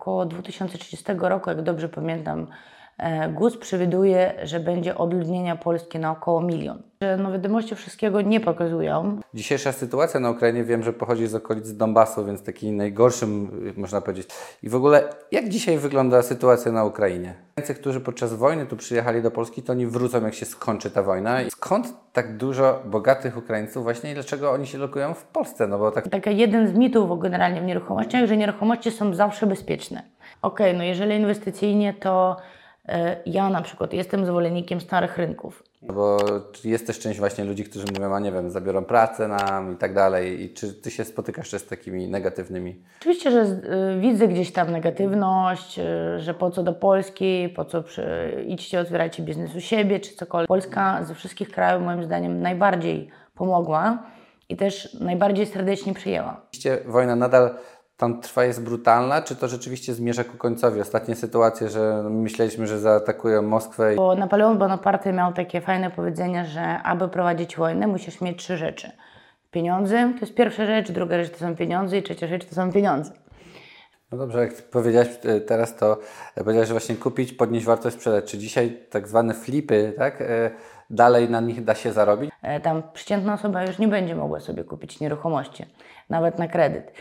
około 2030 roku, jak dobrze pamiętam, GUS przewiduje, że będzie odludnienia Polski na około milion. No wiadomości wszystkiego nie pokazują. Dzisiejsza sytuacja na Ukrainie wiem, że pochodzi z okolic Donbasu, więc taki najgorszym, można powiedzieć. I w ogóle, jak dzisiaj wygląda sytuacja na Ukrainie? Ukraińcy, którzy podczas wojny tu przyjechali do Polski, to oni wrócą, jak się skończy ta wojna. I skąd tak dużo bogatych Ukraińców właśnie i dlaczego oni się lokują w Polsce? No bo tak... Taki jeden z mitów generalnie w nieruchomościach, że nieruchomości są zawsze bezpieczne. Okej, okay, no jeżeli inwestycyjnie, to e, ja na przykład jestem zwolennikiem starych rynków. No bo jest też część właśnie ludzi, którzy mówią, a nie wiem, zabiorą pracę nam i tak dalej. I czy ty się spotykasz też z takimi negatywnymi? Oczywiście, że y, widzę gdzieś tam negatywność, y, że po co do Polski, po co przy, idźcie, otwierajcie biznes u siebie, czy cokolwiek. Polska ze wszystkich krajów moim zdaniem najbardziej pomogła i też najbardziej serdecznie przyjęła. Oczywiście wojna nadal tam trwa jest brutalna, czy to rzeczywiście zmierza ku końcowi? Ostatnie sytuacje, że myśleliśmy, że zaatakują Moskwę. Bo Napoleon Bonaparte miał takie fajne powiedzenie, że aby prowadzić wojnę, musisz mieć trzy rzeczy. Pieniądze to jest pierwsza rzecz, druga rzecz to są pieniądze i trzecia rzecz to są pieniądze. No dobrze, jak powiedziałeś e, teraz, to powiedziałeś, że właśnie kupić, podnieść wartość, sprzedać. Czy dzisiaj tak zwane flipy, tak? E, dalej na nich da się zarobić? E, tam przeciętna osoba już nie będzie mogła sobie kupić nieruchomości, nawet na kredyt.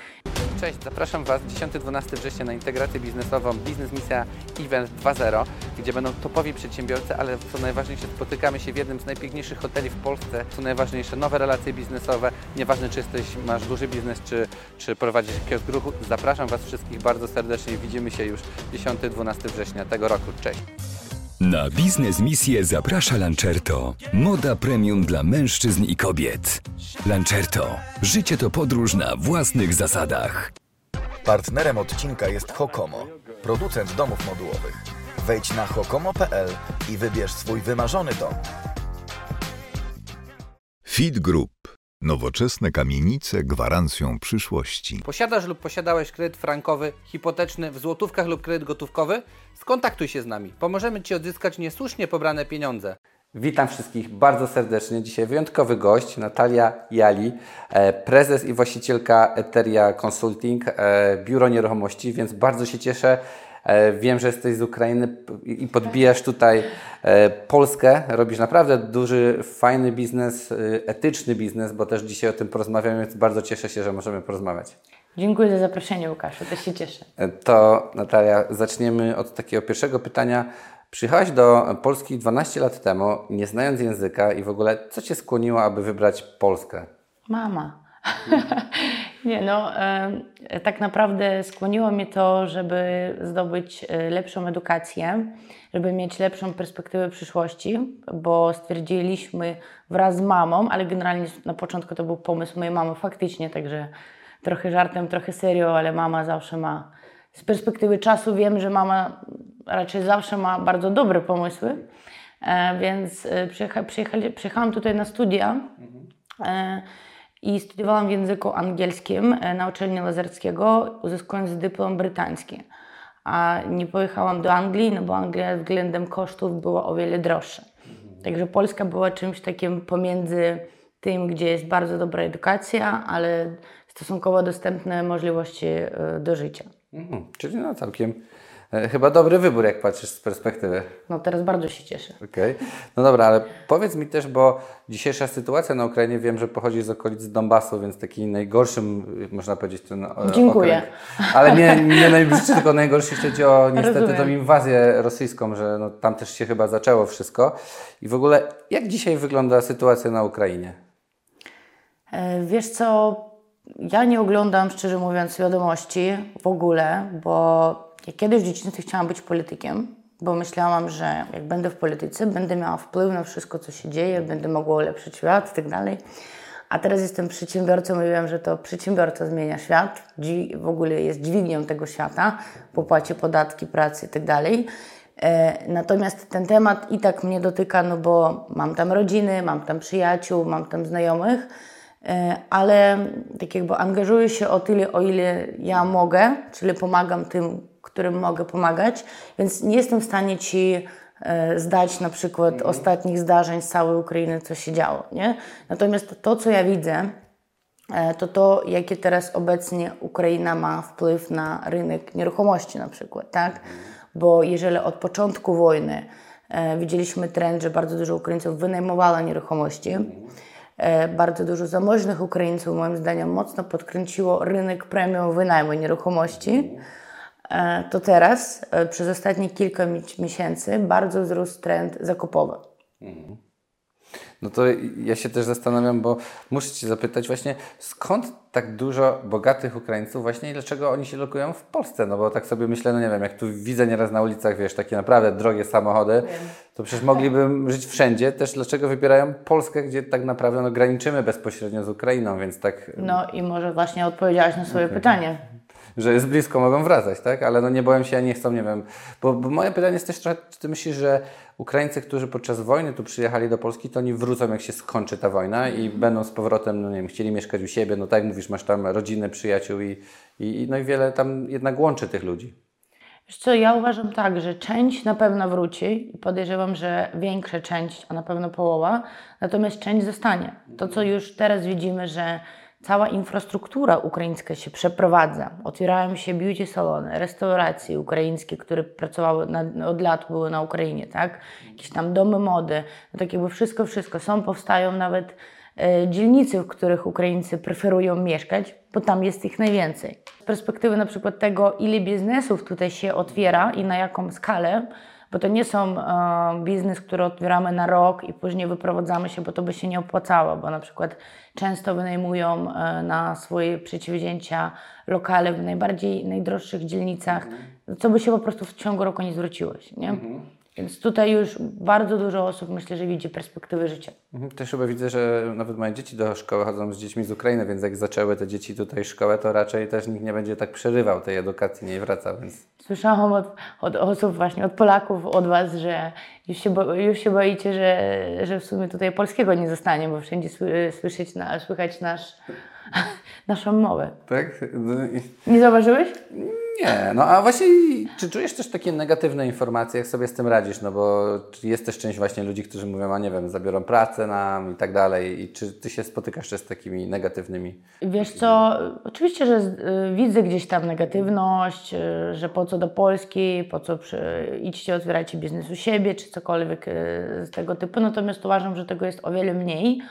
Cześć, zapraszam Was 10-12 września na integrację biznesową Biznes Misja Event 2.0, gdzie będą topowi przedsiębiorcy, ale co najważniejsze spotykamy się w jednym z najpiękniejszych hoteli w Polsce. Co najważniejsze nowe relacje biznesowe, nieważne czy jesteś, masz duży biznes, czy, czy prowadzisz jakiegoś ruchu. Zapraszam Was wszystkich bardzo serdecznie. Widzimy się już 10-12 września tego roku. Cześć! Na biznes misję zaprasza Lancerto. Moda premium dla mężczyzn i kobiet. Lancerto. Życie to podróż na własnych zasadach. Partnerem odcinka jest Hokomo, producent domów modułowych. Wejdź na hokomo.pl i wybierz swój wymarzony dom. Feed Group Nowoczesne kamienice gwarancją przyszłości. Posiadasz lub posiadałeś kredyt frankowy, hipoteczny w złotówkach lub kredyt gotówkowy? Skontaktuj się z nami. Pomożemy Ci odzyskać niesłusznie pobrane pieniądze. Witam wszystkich bardzo serdecznie. Dzisiaj wyjątkowy gość, Natalia Jali, e, prezes i właścicielka Eteria Consulting, e, biuro nieruchomości, więc bardzo się cieszę, wiem, że jesteś z Ukrainy i podbijasz tutaj e, Polskę. Robisz naprawdę duży, fajny biznes, e, etyczny biznes, bo też dzisiaj o tym porozmawiamy, więc bardzo cieszę się, że możemy porozmawiać. Dziękuję za zaproszenie, Łukaszu, też się cieszę. To Natalia, zaczniemy od takiego pierwszego pytania. Przyjechałaś do Polski 12 lat temu, nie znając języka i w ogóle, co Cię skłoniło, aby wybrać Polskę? Mama. Nie, no, e, tak naprawdę skłoniło mnie to, żeby zdobyć e, lepszą edukację, żeby mieć lepszą perspektywę przyszłości, bo stwierdziliśmy wraz z mamą, ale generalnie na początku to był pomysł mojej mamy faktycznie, także trochę żartem, trochę serio, ale mama zawsze ma, z perspektywy czasu wiem, że mama raczej zawsze ma bardzo dobre pomysły, e, więc e, przyjecha, przyjechałam tutaj na studia. E, i studiowałam w języku angielskim e, na uczelni Lazerskiego, uzyskując dyplom brytański. A nie pojechałam do Anglii, no bo Anglia względem kosztów była o wiele droższa. Także Polska była czymś takim pomiędzy tym, gdzie jest bardzo dobra edukacja, ale stosunkowo dostępne możliwości e, do życia. Mhm, czyli no całkiem chyba dobry wybór, jak patrzysz z perspektywy. No teraz bardzo się cieszę. Okej. Okay. No dobra, ale powiedz mi też, bo dzisiejsza sytuacja na Ukrainie, wiem, że pochodzi z okolic Donbasu, więc taki najgorszym, można powiedzieć, ten e, Dziękuję. Okręg. Ale nie, nie najbliższy, tylko najgorszy, jeśli chodzi o niestety Rozumiem. tą inwazję rosyjską, że no, tam też się chyba zaczęło wszystko. I w ogóle, jak dzisiaj wygląda sytuacja na Ukrainie? E, wiesz co, ja nie oglądam, szczerze mówiąc, wiadomości w ogóle, bo ja kiedyś w dzieciństwie chciałam być politykiem, bo myślałam, że jak będę w polityce, będę miała wpływ na wszystko, co się dzieje, będę mogła ulepszyć świat i tak dalej. A teraz jestem przedsiębiorcą i wiem, że to przedsiębiorca zmienia świat, w ogóle jest dźwignią tego świata, popłacie podatki, pracy i tak dalej. E, natomiast ten temat i tak mnie dotyka, no bo mam tam rodziny, mam tam przyjaciół, mam tam znajomych, e, ale tak jakby angażuję się o tyle, o ile ja mogę, czyli pomagam tym, którym mogę pomagać, więc nie jestem w stanie Ci e, zdać na przykład mhm. ostatnich zdarzeń z całej Ukrainy, co się działo. Nie? Natomiast to, co ja widzę, e, to to, jaki teraz obecnie Ukraina ma wpływ na rynek nieruchomości na przykład, tak? Bo jeżeli od początku wojny e, widzieliśmy trend, że bardzo dużo Ukraińców wynajmowało nieruchomości, e, bardzo dużo zamożnych Ukraińców, moim zdaniem, mocno podkręciło rynek premium wynajmu nieruchomości, e, to teraz e, przez ostatnie kilka mi- miesięcy bardzo wzrósł trend zakupowy. No to ja się też zastanawiam, bo muszę Cię zapytać właśnie, skąd tak dużo bogatych Ukraińców właśnie i dlaczego oni się lokują w Polsce? No bo tak sobie myślę, no nie wiem, jak tu widzę nieraz na ulicach, wiesz, takie naprawdę drogie samochody, to przecież mogliby żyć wszędzie. Też dlaczego wybierają Polskę, gdzie tak naprawdę no, graniczymy bezpośrednio z Ukrainą, więc tak, No i może właśnie odpowiedziałaś na swoje pytanie. Że jest blisko, mogą wracać, tak? Ale no nie boją się, nie chcą, nie wiem. Bo, bo moje pytanie jest też trochę, czy Ty myślisz, że Ukraińcy, którzy podczas wojny tu przyjechali do Polski, to oni wrócą, jak się skończy ta wojna i będą z powrotem, no nie wiem, chcieli mieszkać u siebie, no tak mówisz, masz tam rodziny, przyjaciół i, i no i wiele tam jednak łączy tych ludzi. Wiesz co, ja uważam tak, że część na pewno wróci i podejrzewam, że większa część, a na pewno połowa, natomiast część zostanie. To, co już teraz widzimy, że cała infrastruktura ukraińska się przeprowadza. Otwierają się beauty salony, restauracje ukraińskie, które pracowały na, od lat, były na Ukrainie, tak? Jakieś tam domy mody, no tak jakby wszystko, wszystko. Są, powstają nawet e, dzielnicy, w których Ukraińcy preferują mieszkać, bo tam jest ich najwięcej. Z perspektywy na przykład tego, ile biznesów tutaj się otwiera i na jaką skalę, bo to nie są e, biznes, który otwieramy na rok i później wyprowadzamy się, bo to by się nie opłacało, bo na przykład często wynajmują e, na swoje przedsięwzięcia lokale w najbardziej, najdroższych dzielnicach, co by się po prostu w ciągu roku nie zwróciło się, nie? Więc tutaj już bardzo dużo osób myślę, że widzi perspektywy życia. Mhm, Też chyba widzę, że nawet moje dzieci do szkoły chodzą z dziećmi z Ukrainy, więc jak zaczęły te dzieci tutaj szkołę, to raczej też nikt nie będzie tak przerywał tej edukacji, nie wraca, więc... Słyszałam od, od osób właśnie, od Polaków, od Was, że już się, bo, już się boicie, że, że w sumie tutaj polskiego nie zostanie, bo wszędzie sły, słyszeć na, słychać nasz, naszą mowę. Tak? No i- Nie zauważyłeś? Nie, no a właśnie czy czujesz też takie negatywne informacje, jak sobie z tym radzisz? No bo jest też część właśnie ludzi, którzy mówią, a nie wiem, zabiorą pracę nam i tak dalej. I czy ty się spotykasz też z takimi negatywnymi? Wiesz co, oczywiście, że y, widzę gdzieś tam negatywność, y, że po co do Polski, po co przy, idźcie, otwierajcie biznes u siebie, czy cokolwiek y, z tego typu. Natomiast uważam, że tego jest o wiele mniej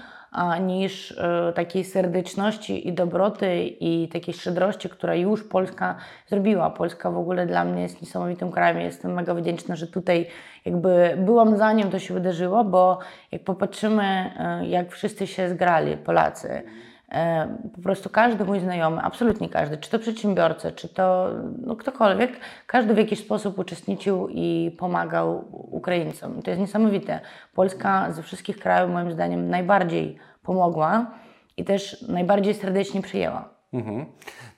niż y, takiej serdeczności i dobroty i takiej szczodrości, która już Polska zrobiła. Polska w ogóle dla mnie jest niesamowitym krajem. Jestem mega wdzięczna, że tutaj jakby byłam zanim to się wydarzyło, bo jak popatrzymy, y, jak wszyscy się zgrali, Polacy, E, Po prostu każdy mój znajomy, absolutnie każdy, czy to przedsiębiorca, czy to no, ktokolwiek, każdy w jakiś sposób uczestniczył i pomagał Ukraińcom. I to jest niesamowite. Polska ze wszystkich krajów, moim zdaniem, najbardziej pomogła i też najbardziej serdecznie przyjęła. Mhm.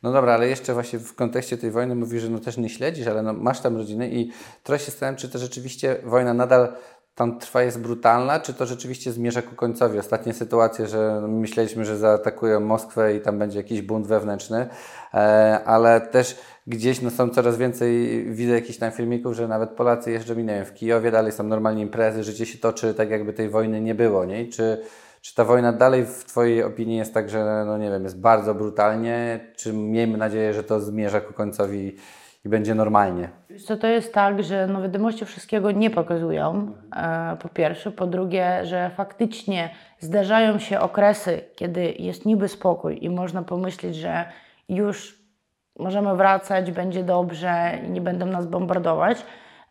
No dobra, ale jeszcze właśnie w kontekście tej wojny mówisz, że no też nie śledzisz, ale no masz tam rodziny i trochę się zastanawiam, czy to rzeczywiście wojna nadal tam trwa, jest brutalna, czy to rzeczywiście zmierza ku końcowi. Ostatnie sytuacje, że myśleliśmy, że zaatakują Moskwę i tam będzie jakiś bunt wewnętrzny, e, ale też gdzieś no, są coraz więcej, widzę jakichś tam filmików, że nawet Polacy jeżdżą nie wiem, w Kijowie dalej są normalnie imprezy, życie się toczy tak jakby tej wojny nie było, nie? Czy, czy ta wojna dalej w Twojej opinii jest tak, że no nie wiem, jest bardzo brutalnie, czy miejmy nadzieję, że to zmierza ku końcowi i będzie normalnie? Co to jest tak, że no wiadomości wszystkiego nie pokazują, e, po pierwsze. Po drugie, że faktycznie zdarzają się okresy, kiedy jest niby spokój i można pomyśleć, że już możemy wracać, będzie dobrze i nie będą nas bombardować.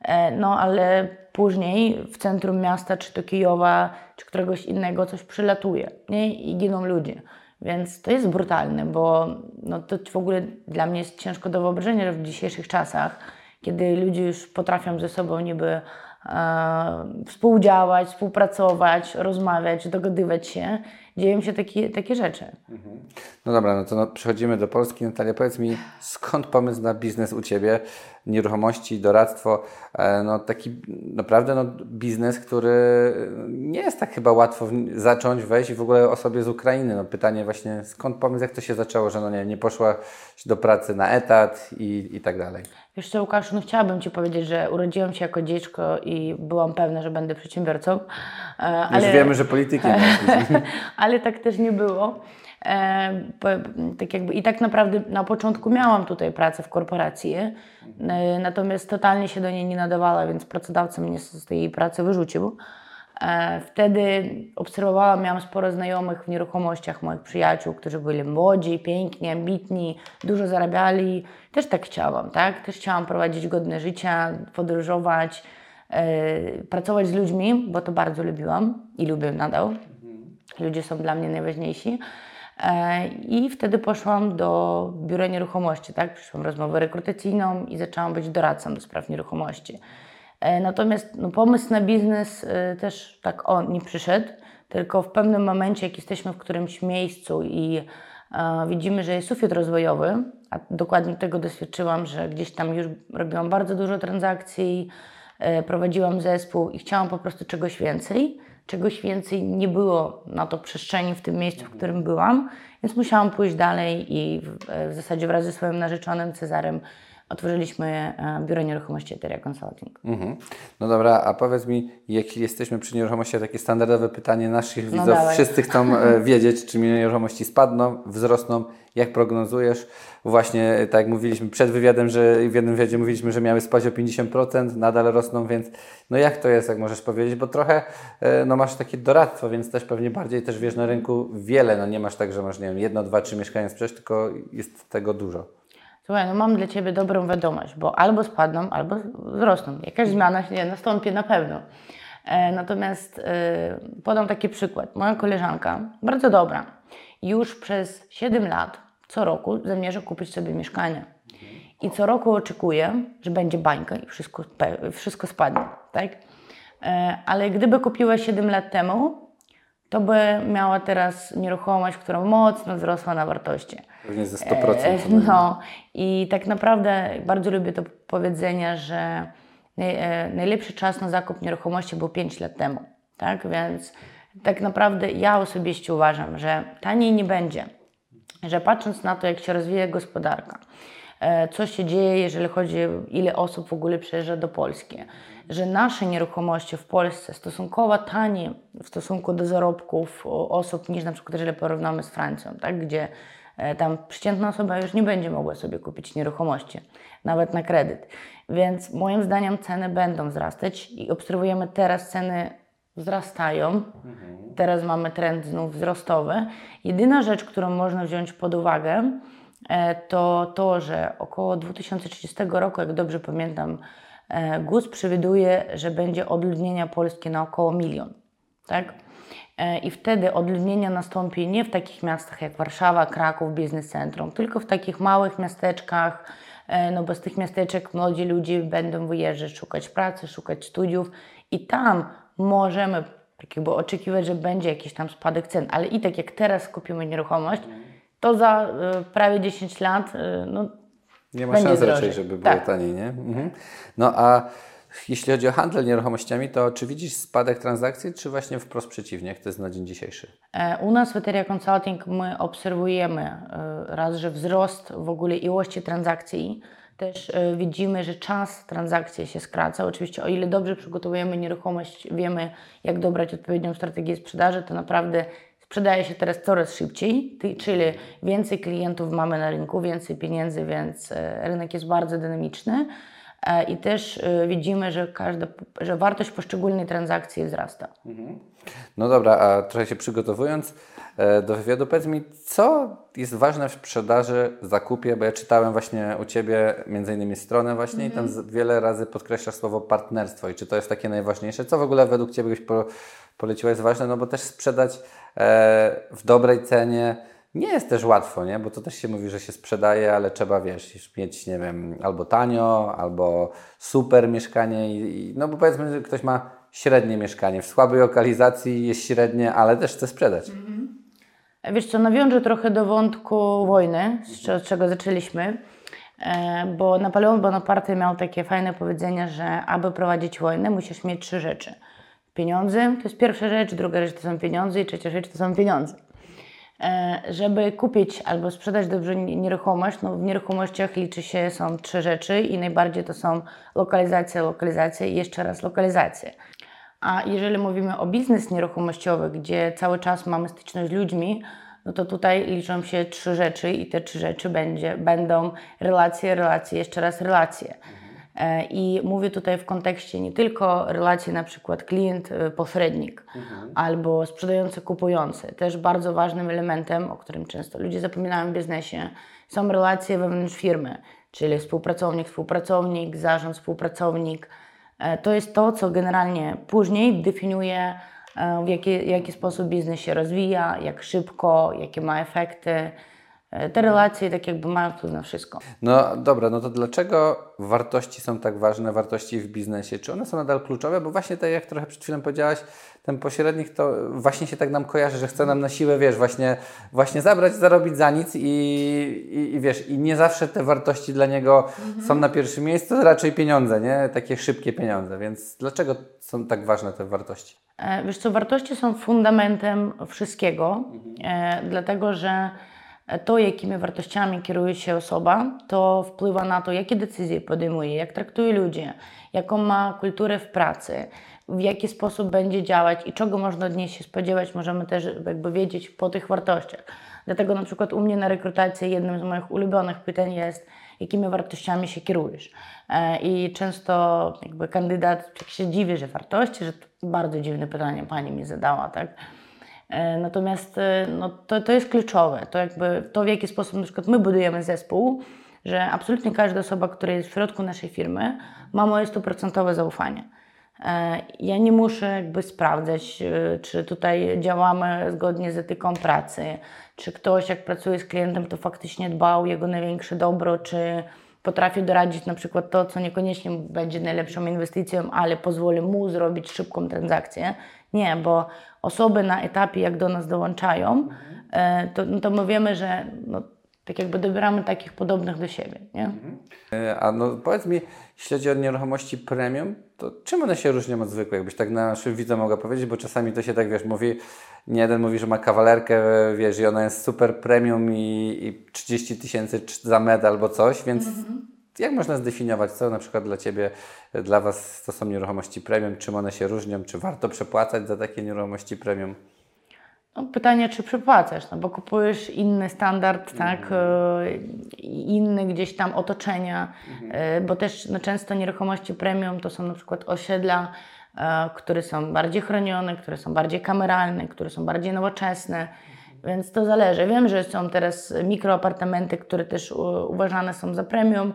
E, No ale później w centrum miasta, czy to Kijowa, czy któregoś innego, coś przylatuje nie? i giną ludzie. Więc to jest brutalne, bo no, to w ogóle dla mnie jest ciężko do wyobrażenia, że w dzisiejszych czasach, kiedy ludzie już potrafią ze sobą niby e, współdziałać, współpracować, rozmawiać, dogadywać się, dzieją się takie, takie rzeczy. No dobra, no to no, przechodzimy do Polski. Natalia, powiedz mi, skąd pomysł na biznes u Ciebie? Nieruchomości, doradztwo, e, no taki naprawdę no, biznes, który nie jest tak chyba łatwo zacząć, wejść i w ogóle osobie z Ukrainy. No pytanie właśnie, skąd pomysł, jak to się zaczęło, że no nie, nie poszła do pracy na etat i, i tak dalej? Wiesz co, Łukasz, no chciałabym Ci powiedzieć, że urodziłam się jako dziecko i byłam pewna, że będę przedsiębiorcą. e, Już wiemy, że politykiem. ale tak też nie było. E, tak jakby, I tak naprawdę na początku miałam tutaj pracę w korporacji, e, natomiast totalnie się do niej nie nadawała, więc pracodawca mnie z tej pracy wyrzucił. E, wtedy obserwowałam, miałam sporo znajomych w nieruchomościach, moich przyjaciół, którzy byli młodzi, piękni, ambitni, dużo zarabiali. Też tak chciałam, tak? Też chciałam prowadzić godne życie, podróżować, pracować z ludźmi, bo to bardzo lubiłam i lubię nadal. Ludzie są dla mnie najważniejsi. E, I wtedy poszłam do biura nieruchomości, tak? Przyszłam rozmowę rekrutacyjną i zaczęłam być doradcą do spraw nieruchomości. E, natomiast no, pomysł na biznes e, też tak on nie przyszedł, tylko w pewnym momencie, jak jesteśmy w którymś miejscu i widzimy, że jest sufit rozwojowy, a dokładnie tego doświadczyłam, że gdzieś tam już robiłam bardzo dużo transakcji, prowadziłam zespół i chciałam po prostu czegoś więcej, czegoś więcej nie było na to przestrzeni w tym miejscu, w którym byłam, więc musiałam pójść dalej i w, w zasadzie wraz ze swoim narzeczonym Cezarem otworzyliśmy e, biuro nieruchomości Eteria Consulting. Mhm. No dobra, a powiedz mi, jeśli jesteśmy przy nieruchomości, takie standardowe pytanie naszych No widzów, dawaj. wszyscy chcą e, wiedzieć, czy nieruchomości spadną, wzrosną, jak prognozujesz? Właśnie tak jak mówiliśmy przed wywiadem, że w jednym wywiadzie mówiliśmy, że miały spaść o 50%, nadal rosną, więc no jak to jest, jak możesz powiedzieć, bo trochę e, no masz takie doradztwo, więc też pewnie bardziej też wiesz na rynku wiele, no nie masz tak, że masz nie wiem, jedno, dwa, trzy mieszkania sprzedać, tylko jest tego dużo. Słuchaj, no mam dla Ciebie dobrą wiadomość, bo albo spadną, albo wzrosną. Jakaś zmiana się nastąpi na pewno. E, natomiast e, podam taki przykład. Moja koleżanka, bardzo dobra, już przez 7 lat co roku zamierza kupić sobie mieszkanie. I co roku oczekuje, że będzie bańka i wszystko, wszystko spadnie. Tak? E, ale gdyby kupiła 7 lat temu, to by miała teraz nieruchomość, która mocno wzrosła na wartości. Pewnie ze 100%. E, No i tak naprawdę bardzo lubię to powiedzenie, że naj, e, najlepszy czas na zakup nieruchomości był 5 lat temu. Tak? Więc tak naprawdę ja osobiście uważam, że taniej nie będzie. Że patrząc na to, jak się rozwija gospodarka, e, co się dzieje, jeżeli chodzi o ile osób w ogóle przyjeżdża do Polski, że nasze nieruchomości w Polsce stosunkowo tanie w stosunku do zarobków osób niż na przykład jeżeli porównamy z Francją, tak? gdzie e, tam przeciętna osoba już nie będzie mogła sobie kupić nieruchomości, nawet na kredyt. Więc moim zdaniem ceny będą wzrastać i obserwujemy teraz ceny wzrastają. Teraz mamy trend znów wzrostowy. Jedyna rzecz, którą można wziąć pod uwagę, e, to to, że około 2030 roku, jak dobrze pamiętam, GUS przewiduje, że będzie odludnienia Polski na około milion. Tak? E, I wtedy odludnienie nastąpi nie w takich miastach jak Warszawa, Kraków, Biznes Centrum, tylko w takich małych miasteczkach, e, no bo z tych miasteczek młodzi ludzie będą wyjeżdżać, szukać pracy, szukać studiów i tam możemy tak jakby oczekiwać, że będzie jakiś tam spadek cen, ale i tak jak teraz kupimy nieruchomość, to za e, prawie 10 lat e, no, Nie ma Będzie szans drożej. raczej, żeby było Tak. taniej, nie? Mhm. No a jeśli chodzi o handel nieruchomościami, to czy widzisz spadek transakcji, czy właśnie wprost przeciwnie, jak to jest na dzień dzisiejszy? E, U nas w Eteria Consulting my obserwujemy e, raz, że wzrost w ogóle ilości transakcji. Też e, widzimy, że czas transakcji się skraca. Oczywiście o ile dobrze przygotowujemy nieruchomość, wiemy jak dobrać odpowiednią strategię sprzedaży, to naprawdę sprzedaje się teraz coraz szybciej, czyli więcej klientów mamy na rynku, więcej pieniędzy, więc e, rynek jest bardzo dynamiczny. E, I też e, widzimy, że, każda, że wartość poszczególnej transakcji wzrasta. No dobra, a trochę się przygotowując do wywiadu, powiedz mi, co jest ważne w sprzedaży, zakupie, bo ja czytałem właśnie u Ciebie między innymi stronę właśnie i tam z- wiele razy podkreślasz słowo partnerstwo i czy to jest takie najważniejsze? Co w ogóle według Ciebie byś po, poleciła jest ważne? No bo też sprzedać e, w dobrej cenie nie jest też łatwo, nie? Bo to też się mówi, że się sprzedaje, ale trzeba, wiesz, mieć, nie wiem, albo tanio, albo super mieszkanie i, i no bo powiedzmy, że ktoś ma średnie mieszkanie, w słabej lokalizacji jest średnie, ale też chce sprzedać. Wiesz co, nawiążę trochę do wątku wojny, z czego zaczęliśmy, e, bo Napoleon Bonaparte miał takie fajne powiedzenie, że aby prowadzić wojnę, musisz mieć trzy rzeczy. Pieniądze to jest pierwsza rzecz, druga rzecz to są pieniądze i trzecia rzecz to są pieniądze. E, Żeby kupić albo sprzedać dobrze nie- nieruchomość, no w nieruchomościach liczy się, są trzy rzeczy i najbardziej to są lokalizacja, lokalizacja i jeszcze raz lokalizacja. A jeżeli mówimy o biznes nieruchomościowy, gdzie cały czas mamy styczność z ludźmi, no to tutaj liczą się trzy rzeczy i te trzy rzeczy będzie, będą relacje, relacje, jeszcze raz relacje. E, I mówię tutaj w kontekście nie tylko relacji na przykład klient-pośrednik albo sprzedający, kupujący. Też bardzo ważnym elementem, o którym często ludzie zapominają w biznesie, są relacje wewnątrz firmy, czyli współpracownik, współpracownik, zarząd, współpracownik. E, To jest to, co generalnie później definiuje, e, w jaki, jaki sposób biznes się rozwija, jak szybko, jakie ma efekty. E, Te relacje tak jakby mają wpływ na wszystko. No dobra, no to dlaczego wartości są tak ważne, wartości w biznesie? Czy one są nadal kluczowe? Bo właśnie tak jak trochę przed chwilą powiedziałaś, ten pośrednik to właśnie się tak nam kojarzy, że chce nam na siłę, wiesz, właśnie, właśnie zabrać, zarobić za nic i, i, i wiesz, i nie zawsze te wartości dla niego są na pierwszym miejscu, raczej pieniądze, nie? Takie szybkie pieniądze, więc dlaczego są tak ważne te wartości? E, Wiesz co, wartości są fundamentem wszystkiego, e, dlatego że to, jakimi wartościami kieruje się osoba, to wpływa na to, jakie decyzje podejmuje, jak traktuje ludzi, jaką ma kulturę w pracy, w jaki sposób będzie działać i czego można od niej się spodziewać, możemy też jakby wiedzieć po tych wartościach. Dlatego na przykład u mnie na rekrutacji jednym z moich ulubionych pytań jest, jakimi wartościami się kierujesz. E, I często jakby kandydat tak się dziwi, że wartości, że to bardzo dziwne pytanie pani mi zadała, tak? E, Natomiast e, no, to, to jest kluczowe, to jakby to w jaki sposób na przykład my budujemy zespół, że absolutnie każda osoba, która jest w środku naszej firmy ma moje stuprocentowe zaufanie. E, Ja nie muszę jakby sprawdzać, czy tutaj działamy zgodnie z etyką pracy, czy ktoś jak pracuje z klientem, to faktycznie dba o jego największe dobro, czy potrafi doradzić na przykład to, co niekoniecznie będzie najlepszą inwestycją, ale pozwoli mu zrobić szybką transakcję. Nie, bo osoby na etapie, jak do nas dołączają, e, to, no to my wiemy, że no, tak jakby dobieramy takich podobnych do siebie. Nie? E, A no powiedz mi, jeśli chodzi o nieruchomości premium, to czym one się różnią od zwykłych? Jakbyś tak naszym widzom mogła powiedzieć, bo czasami to się tak, wiesz, mówi, nie jeden mówi, że ma kawalerkę, wiesz, i ona jest super premium i, i 30 tysięcy za metr albo coś, więc jak można zdefiniować, co na przykład dla Ciebie, dla Was to są nieruchomości premium, czym one się różnią, czy warto przepłacać za takie nieruchomości premium? No, pytanie, czy przepłacasz, no bo kupujesz inny standard, tak, e, inny gdzieś tam otoczenia, e, bo też no, często nieruchomości premium to są na przykład osiedla, e, które są bardziej chronione, które są bardziej kameralne, które są bardziej nowoczesne, więc to zależy. Wiem, że są teraz mikroapartamenty, które też uważane są za premium.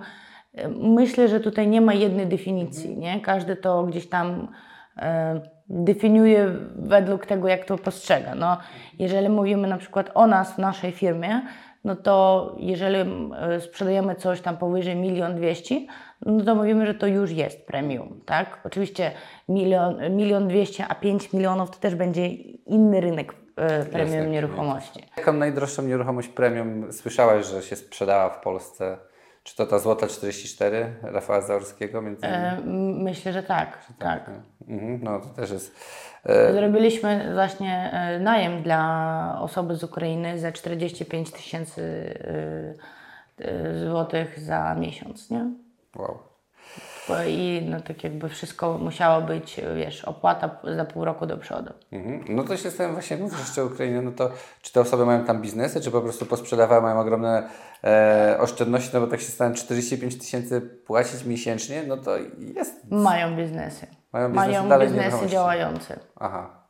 Myślę, że tutaj nie ma jednej definicji, nie? Każdy to gdzieś tam e, definiuje według tego, jak to postrzega. No, jeżeli mówimy na przykład o nas w naszej firmie, no to jeżeli e, sprzedajemy coś tam powyżej milion dwieście, no to mówimy, że to już jest premium, tak? Oczywiście milion, milion dwieście, a 5 milionów to też będzie inny rynek e, premium Jasne. nieruchomości. Jaką najdroższą nieruchomość premium słyszałeś, że się sprzedała w Polsce? Czy to ta Złota 44 Rafała Zaorskiego? Między innymi? E, m- Myślę, że tak, tak. Mhm, no to też jest. E, Zrobiliśmy właśnie e, najem dla osoby z Ukrainy za 45 tysięcy złotych za miesiąc, nie? wow. I no tak jakby wszystko musiało być, wiesz, opłata za pół roku do przodu. Mhm. No to się zastanawiam właśnie, mówisz jeszcze Ukrainie, no to czy te osoby mają tam biznesy, czy po prostu posprzedawały, mają ogromne e, oszczędności, no bo tak się stałem 45 tysięcy płacić miesięcznie, no to jest. Mają biznesy. Mają biznesy Mają biznesy działające. Aha.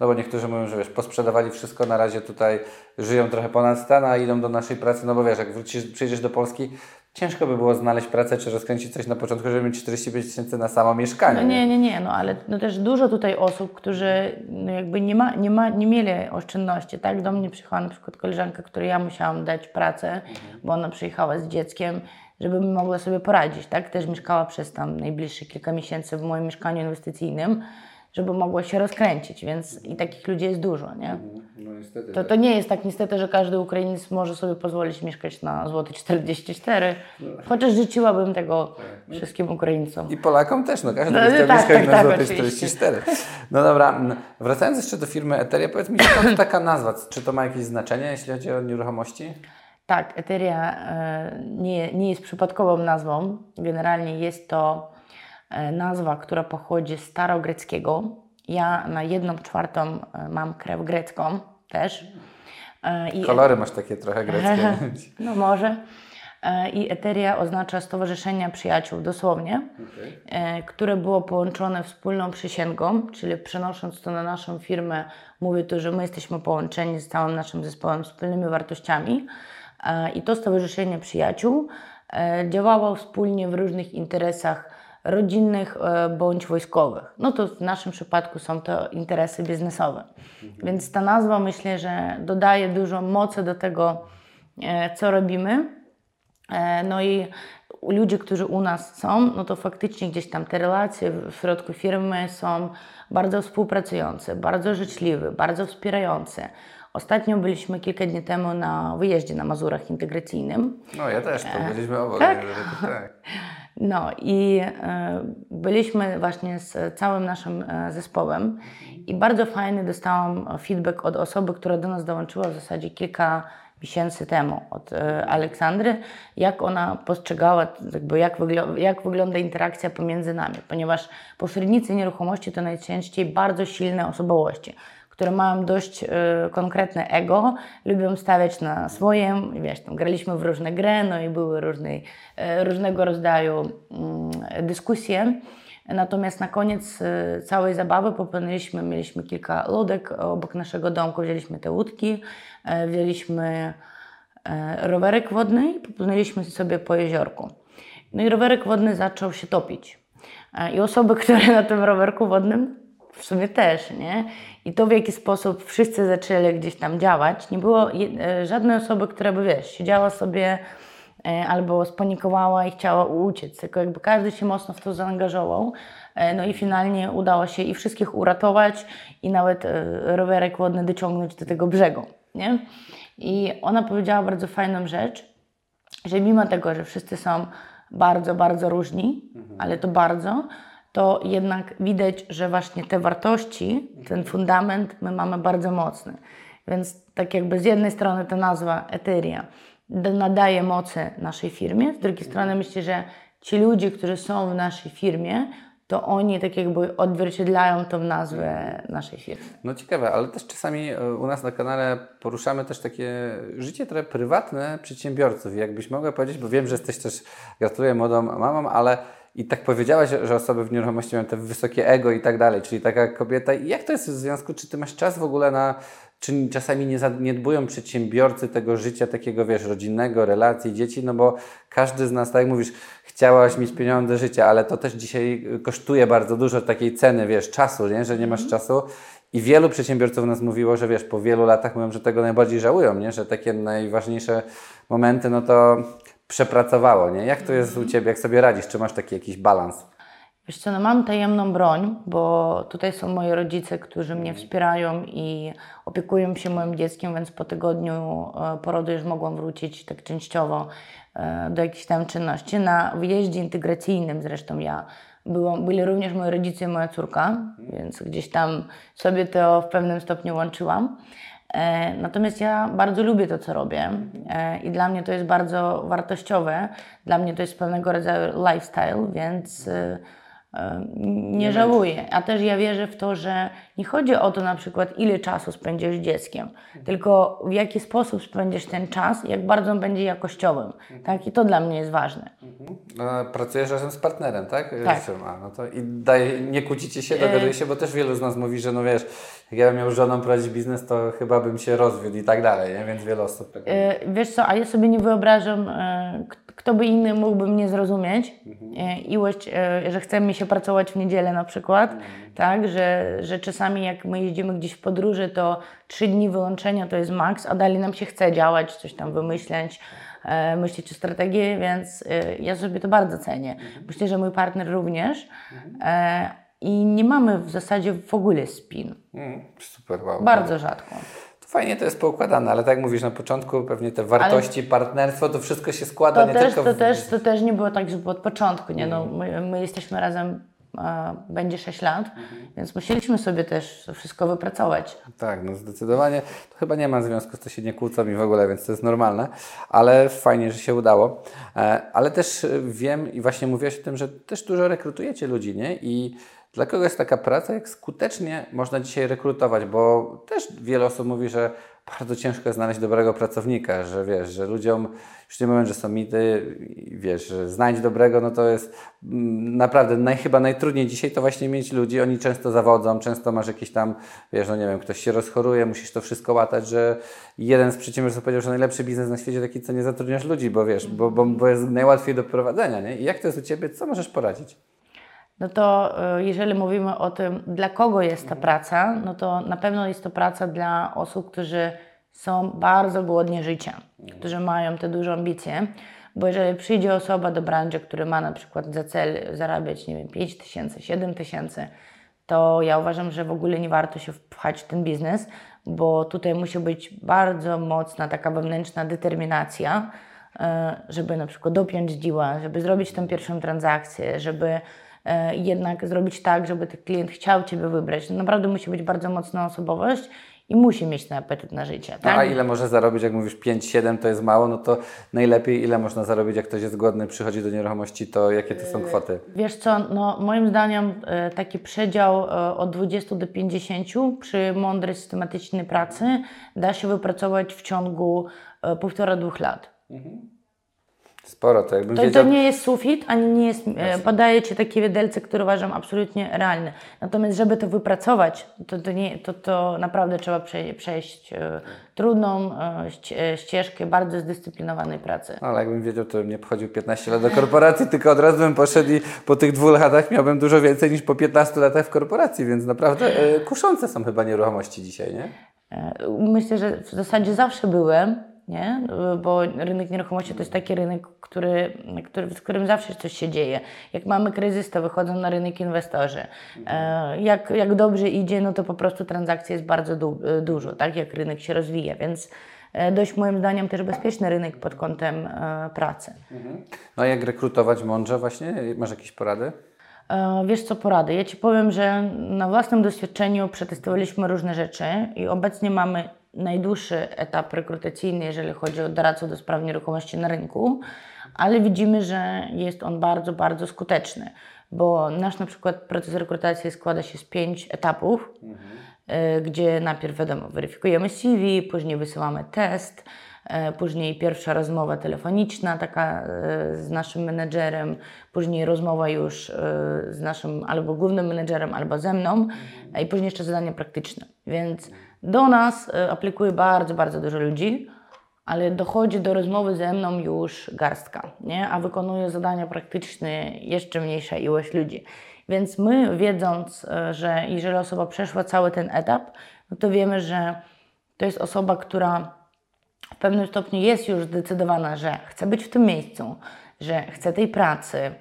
No bo niektórzy mówią, że wiesz, posprzedawali wszystko, na razie tutaj żyją trochę ponad stan, a idą do naszej pracy, no bo wiesz, jak wrócisz, przyjdziesz do Polski, ciężko by było znaleźć pracę, czy rozkręcić coś na początku, żeby mieć 45 tysięcy na samo mieszkanie. No nie, nie, nie, no ale no też dużo tutaj osób, którzy no jakby nie, ma, nie, ma, nie mieli oszczędności, tak? Do mnie przyjechała na przykład koleżanka, której ja musiałam dać pracę, bo ona przyjechała z dzieckiem, żeby mogła sobie poradzić, tak? Też mieszkała przez tam najbliższe kilka miesięcy w moim mieszkaniu inwestycyjnym, żeby mogła się rozkręcić, więc i takich ludzi jest dużo, nie? No niestety. To, to nie jest tak niestety, że każdy Ukrainiec może sobie pozwolić mieszkać na złoty 44, chociaż życzyłabym tego wszystkim Ukraińcom. I Polakom też, no każdy No, tak, mieszkać tak, na tak, oczywiście. 44. No dobra, wracając jeszcze do firmy Eteria, powiedz mi, skąd taka nazwa? Czy to ma jakieś znaczenie, jeśli chodzi o nieruchomości? Tak, Eteria e, nie, nie jest przypadkową nazwą. Generalnie jest to nazwa, która pochodzi z starogreckiego. Ja na jedną czwartą e, mam krew grecką też. E, I Kolory masz takie trochę greckie. no może. E, I Eteria oznacza Stowarzyszenia Przyjaciół, dosłownie, e, które było połączone wspólną przysięgą, czyli przenosząc to na naszą firmę, mówię tu, że my jesteśmy połączeni z całym naszym zespołem wspólnymi wartościami. E, I to Stowarzyszenie Przyjaciół e, działało wspólnie w różnych interesach rodzinnych e, bądź wojskowych. No to w naszym przypadku są to interesy biznesowe. Więc ta nazwa myślę, że dodaje dużo mocy do tego, e, co robimy. E, No i ludzie, którzy u nas są, no to faktycznie gdzieś tam te relacje w środku firmy są bardzo współpracujące, bardzo życzliwe, bardzo wspierające. Ostatnio byliśmy kilka dni temu na wyjeździe na Mazurach integracyjnym. No ja też, to byliśmy obok. tak? tak. No i e, byliśmy właśnie z całym naszym e, zespołem i bardzo fajny dostałam feedback od osoby, która do nas dołączyła w zasadzie kilka miesięcy temu, od e, Aleksandry, jak ona postrzegała, jakby jak, jak wygląda interakcja pomiędzy nami, ponieważ pośrednicy nieruchomości to najczęściej bardzo silne osobowości które mają dość y, konkretne ego, lubią stawiać na swoim, wiesz, tam graliśmy w różne gry, no i były różnej, y, różnego rodzaju mm, dyskusje. Natomiast na koniec y, całej zabawy popłynęliśmy, mieliśmy kilka lodek obok naszego domku, wzięliśmy te łódki, wzięliśmy rowerek wodny i popłynęliśmy sobie po jeziorku. No i rowerek wodny zaczął się topić. E, I osoby, które na tym rowerku wodnym w sumie też, nie? I to w jaki sposób wszyscy zaczęli gdzieś tam działać. Nie było e, żadnej osoby, która by, wiesz, siedziała sobie e, albo spanikowała i chciała uciec, tylko jakby każdy się mocno w to zaangażował. E, No i finalnie udało się i wszystkich uratować i nawet rowerek wodny dociągnąć do tego brzegu, nie? I ona powiedziała bardzo fajną rzecz, że mimo tego, że wszyscy są bardzo, bardzo różni, ale to bardzo, to jednak widać, że właśnie te wartości, ten fundament my mamy bardzo mocny. Więc tak jakby z jednej strony ta nazwa Etheria nadaje mocy naszej firmie, z drugiej strony myślę, że ci ludzie, którzy są w naszej firmie, to oni tak jakby odzwierciedlają tą nazwę naszej firmy. No ciekawe, ale też czasami e, u nas na kanale poruszamy też takie życie trochę prywatne przedsiębiorców. Jakbyś mogła powiedzieć, bo wiem, że jesteś też, gratuluję młodą mamą, ale i tak powiedziałaś, że osoby w nieruchomości mają te wysokie ego i tak dalej, czyli taka kobieta. I jak to jest w związku, czy ty masz czas w ogóle na, czy czasami nie zaniedbują przedsiębiorcy tego życia takiego, wiesz, rodzinnego, relacji, dzieci, no bo każdy z nas, tak jak mówisz, chciałaś mieć pieniądze, życia, ale to też dzisiaj kosztuje bardzo dużo takiej ceny, wiesz, czasu, nie? że nie masz czasu. I wielu przedsiębiorców nas mówiło, że wiesz, po wielu latach mówią, że tego najbardziej żałują, nie? że takie najważniejsze momenty, no to przepracowało, nie? Jak to jest u Ciebie, jak sobie radzisz? Czy masz taki jakiś balans? Wiesz co, no mam tajemną broń, bo tutaj są moi rodzice, którzy mnie wspierają i opiekują się moim dzieckiem, więc po tygodniu e, porodu już mogłam wrócić tak częściowo e, do jakichś tam czynności. Na wyjeździe integracyjnym zresztą ja byłam, byli również moi rodzice i moja córka, więc gdzieś tam sobie to w pewnym stopniu łączyłam. E, Natomiast ja bardzo lubię to, co robię e, i dla mnie to jest bardzo wartościowe. Dla mnie to jest pewnego rodzaju lifestyle, więc e, nie żałuję. A też ja wierzę w to, że nie chodzi o to na przykład, ile czasu spędzisz z dzieckiem, tylko w jaki sposób spędzisz ten czas, jak bardzo on będzie jakościowym. Tak? I to dla mnie jest ważne. No, pracujesz razem z partnerem, tak? Tak. Z- A, no to i daj, nie kłócicie się, dogaduje się, bo też wielu z nas mówi, że no wiesz, jak ja bym miał żoną prowadzić biznes, to chyba bym się rozwiódł i tak dalej, nie? Więc wiele osób tak E, Wiesz co, a ja sobie nie wyobrażam, k- kto by inny mógłby mnie zrozumieć. E, Ilość, e, że chce mi się pracować w niedzielę na przykład, tak, że, że czasami jak my jeździmy gdzieś w podróży, to trzy dni wyłączenia to jest maks, a dalej nam się chce działać, coś tam wymyśleć, e, myśleć o strategii, więc e, ja sobie to bardzo cenię. Myślę, że mój partner również. E, I nie mamy w zasadzie w ogóle spin. Mm, super, wow. Bardzo rzadko. To fajnie to jest poukładane, ale tak jak mówisz na początku, pewnie te wartości, partnerstwo, to wszystko się składa To nie też, tylko to, w... też, to też nie było tak, że od początku, nie? No, my, my jesteśmy razem, będzie 6 lat, więc musieliśmy sobie też to wszystko wypracować. Tak, no zdecydowanie. To chyba nie ma związku z to się nie kłócą i w ogóle, więc to jest normalne, ale fajnie, że się udało. E, Ale też e, wiem i właśnie mówiłaś o tym, że też dużo rekrutujecie ludzi, nie? I dla kogo jest taka praca, jak skutecznie można dzisiaj rekrutować, bo też wiele osób mówi, że bardzo ciężko jest znaleźć dobrego pracownika, że wiesz, że ludziom już nie mówię, że są mity, wiesz, że znajdź dobrego, no to jest mm, naprawdę naj, chyba najtrudniej dzisiaj to właśnie mieć ludzi, oni często zawodzą, często masz jakieś tam, wiesz, no nie wiem, ktoś się rozchoruje, musisz to wszystko łatać, że jeden z przedsiębiorców powiedział, że najlepszy biznes na świecie taki, co nie zatrudniasz ludzi, bo wiesz, bo, bo, bo jest najłatwiej do prowadzenia, nie? I jak to jest u Ciebie, co możesz poradzić? No to y, jeżeli mówimy o tym, dla kogo jest ta praca, no to na pewno jest to praca dla osób, którzy są bardzo głodni życia, którzy mają te duże ambicje, bo jeżeli przyjdzie osoba do branży, która ma na przykład za cel zarabiać, nie wiem, 5 tysięcy, 7 tysięcy, to ja uważam, że w ogóle nie warto się wpchać w ten biznes, bo tutaj musi być bardzo mocna taka wewnętrzna determinacja, y, żeby na przykład dopiąć deala, żeby zrobić tę pierwszą transakcję, żeby E, jednak zrobić tak, żeby ten klient chciał Ciebie wybrać. Naprawdę musi być bardzo mocna osobowość i musi mieć ten apetyt na życie. Tak? No, a ile może zarobić, jak mówisz 5-7 to jest mało, no to najlepiej ile można zarobić, jak ktoś jest głodny, przychodzi do nieruchomości, to jakie to są kwoty? Wiesz co, no moim zdaniem e, taki przedział e, od 20 do 50 przy mądrej, systematycznej pracy da się wypracować w ciągu półtora, dwóch lat. Mhm. Sporo to jakbym to, wiedział... to nie jest sufit, ani nie jest, e, podaje Ci takie widelce, które uważam absolutnie realne. Natomiast żeby to wypracować, to, to, nie, to, to naprawdę trzeba prze, przejść e, trudną e, ścieżkę bardzo zdyscyplinowanej pracy. Ale jakbym wiedział, to bym nie pochodził 15 lat do korporacji, tylko od razu bym poszedł i po tych dwóch latach miałbym dużo więcej niż po 15 latach w korporacji, więc naprawdę e, kuszące są chyba nieruchomości dzisiaj, nie? E, myślę, że w zasadzie zawsze byłem nie? bo rynek nieruchomości to jest taki rynek, który, który, w którym zawsze coś się dzieje. Jak mamy kryzys, to wychodzą na rynek inwestorzy. E, jak, jak dobrze idzie, no to po prostu transakcji jest bardzo du dużo, tak jak rynek się rozwija, więc e, dość moim zdaniem też bezpieczny rynek pod kątem e, pracy. Mhm. No a jak rekrutować mądrze właśnie? Masz jakieś porady? Wiesz co porady? Ja Ci powiem, że na własnym doświadczeniu przetestowaliśmy różne rzeczy i obecnie mamy najdłuższy etap rekrutacyjny, jeżeli chodzi o doradców do spraw nieruchomości na rynku, ale widzimy, że jest on bardzo, bardzo skuteczny, bo nasz na przykład proces rekrutacji składa się z pięć etapów, mhm. gdzie najpierw wiadomo, weryfikujemy CV, później wysyłamy test, e, później pierwsza rozmowa telefoniczna, taka e, z naszym menedżerem, później rozmowa już z naszym albo głównym menedżerem, albo ze mną, mhm. i później jeszcze zadanie praktyczne. Więc do nas e, aplikuje bardzo, bardzo dużo ludzi, ale dochodzi do rozmowy ze mną już garstka, nie? a wykonuje zadania praktyczne jeszcze mniejsza ilość ludzi. Więc my, wiedząc, e, że jeżeli osoba przeszła cały ten etap, no to wiemy, że to jest osoba, która w pewnym stopniu jest już zdecydowana, że chce być w tym miejscu, że chce tej pracy,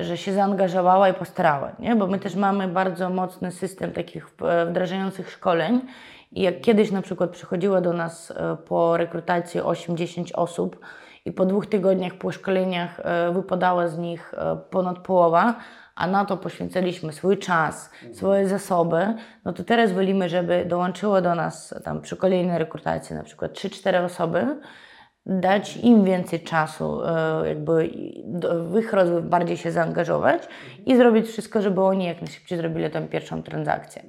że się zaangażowała i postarała, nie? bo my też mamy bardzo mocny system takich e, wdrażających szkoleń i jak kiedyś na przykład przychodziło do nas e, po rekrutacji 8-10 osób i po dwóch tygodniach po szkoleniach wypadała z nich ponad połowa, a na to poświęciliśmy swój czas, swoje zasoby, no to teraz wolimy, żeby dołączyło do nas tam przy kolejnej rekrutacji na przykład 3-4 osoby, dać im więcej czasu, e, jakby w ich rozwój bardziej się zaangażować i zrobić wszystko, żeby oni jak najszybciej zrobili tę pierwszą transakcję.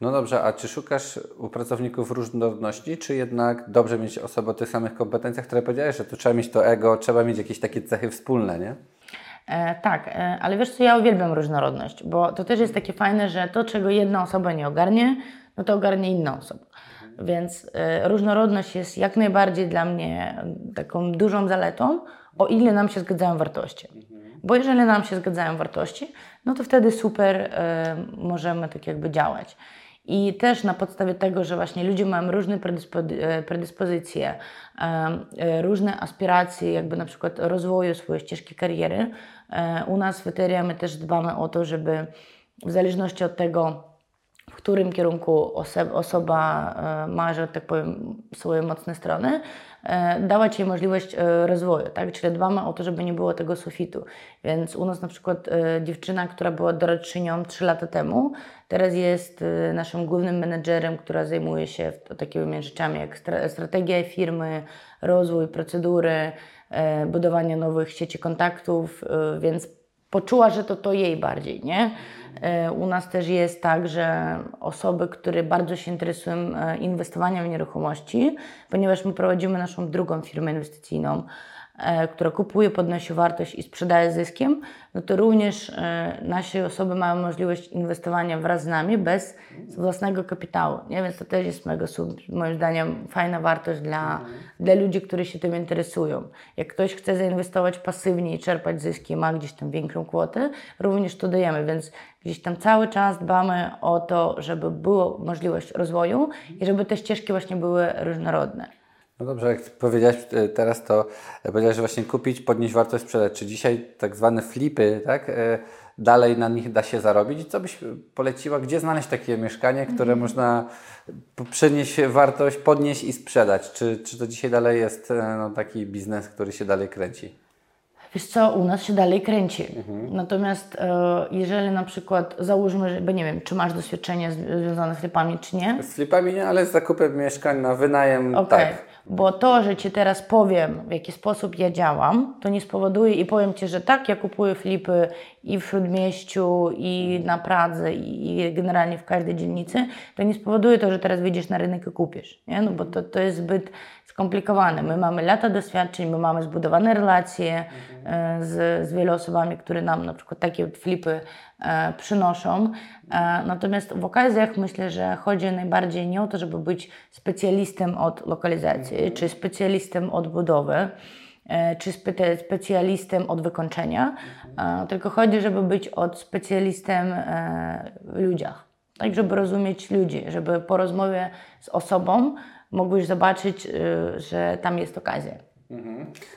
No dobrze, a czy szukasz u pracowników różnorodności, czy jednak dobrze mieć osobę o tych samych kompetencjach, które powiedziałeś, że tu trzeba mieć to ego, trzeba mieć jakieś takie cechy wspólne, nie? E, tak, e, ale wiesz co, ja uwielbiam różnorodność, bo to też jest takie fajne, że to, czego jedna osoba nie ogarnie, no to ogarnie inna osoba. Więc y, różnorodność jest jak najbardziej dla mnie taką dużą zaletą, o ile nam się zgadzają wartości. Bo jeżeli nam się zgadzają wartości, no to wtedy super y, możemy tak jakby działać. I też na podstawie tego, że właśnie ludzie mają różne y, predyspozycje, różne aspiracje, jakby na przykład rozwoju swojej ścieżki kariery, u nas w Ethereum my też dbamy o to, żeby w zależności od tego, w którym kierunku osoba e, ma, że tak powiem, swoje mocne strony, e, dawać jej możliwość e, rozwoju, tak? Czyli dbamy o to, żeby nie było tego sufitu. Więc u nas na przykład dziewczyna, która była doradczynią 3 lata temu, teraz jest naszym głównym menedżerem, która zajmuje się takimi rzeczami jak strategia firmy, rozwój, procedury, budowanie nowych sieci kontaktów, więc poczuła, że to to jej bardziej, nie? E, U nas też jest tak, że osoby, które bardzo się interesują e, inwestowaniem w nieruchomości, ponieważ my prowadzimy naszą drugą firmę inwestycyjną, która kupuje, podnosi wartość i sprzedaje zyskiem, no to również e, nasze osoby mają możliwość inwestowania wraz z nami bez własnego kapitału. Nie? Więc to też jest mega, moim zdaniem fajna wartość dla, dla ludzi, którzy się tym interesują. Jak ktoś chce zainwestować pasywnie i czerpać zyski, ma gdzieś tam większą kwotę, również to dajemy, więc gdzieś tam cały czas dbamy o to, żeby była możliwość rozwoju i żeby te ścieżki właśnie były różnorodne. No dobrze, jak powiedziałeś e, teraz, to e, powiedziałeś, że właśnie kupić, podnieść wartość, sprzedać. Czy dzisiaj tak zwane flipy, tak, e, dalej na nich da się zarobić? I co byś poleciła, gdzie znaleźć takie mieszkanie, które można p- przynieść wartość, podnieść i sprzedać? Czy, czy to dzisiaj dalej jest no, taki biznes, który się dalej kręci? Wiesz co, u nas się dalej kręci. Natomiast e, jeżeli na przykład załóżmy, że, bo nie wiem, czy masz doświadczenie z- związane z flipami, czy nie, Z flipami nie, ale z zakupem mieszkań na wynajem Okej, tak. Bo to, że Ci teraz powiem, w jaki sposób ja działam, to nie spowoduje i powiem Ci, że tak, ja kupuję flipy i w Śródmieściu, i na Pradze, i generalnie w każdej dzielnicy, to nie spowoduje to, że teraz wyjdziesz na rynek i kupisz, nie? No bo to, to jest zbyt skomplikowane. My mamy lata doświadczeń, my mamy zbudowane relacje e, z, z wielu osobami, które nam na przykład takie flipy e, przynoszą. E, natomiast w okazjach myślę, że chodzi najbardziej nie o to, żeby być specjalistem od lokalizacji, czy specjalistem od budowy, czy spe- specjalistem od wykończenia, tylko chodzi, żeby być od specjalistem e, w ludziach. Tak, żeby rozumieć ludzi, żeby po rozmowie z osobą mogłeś zobaczyć, y, że tam jest okazja.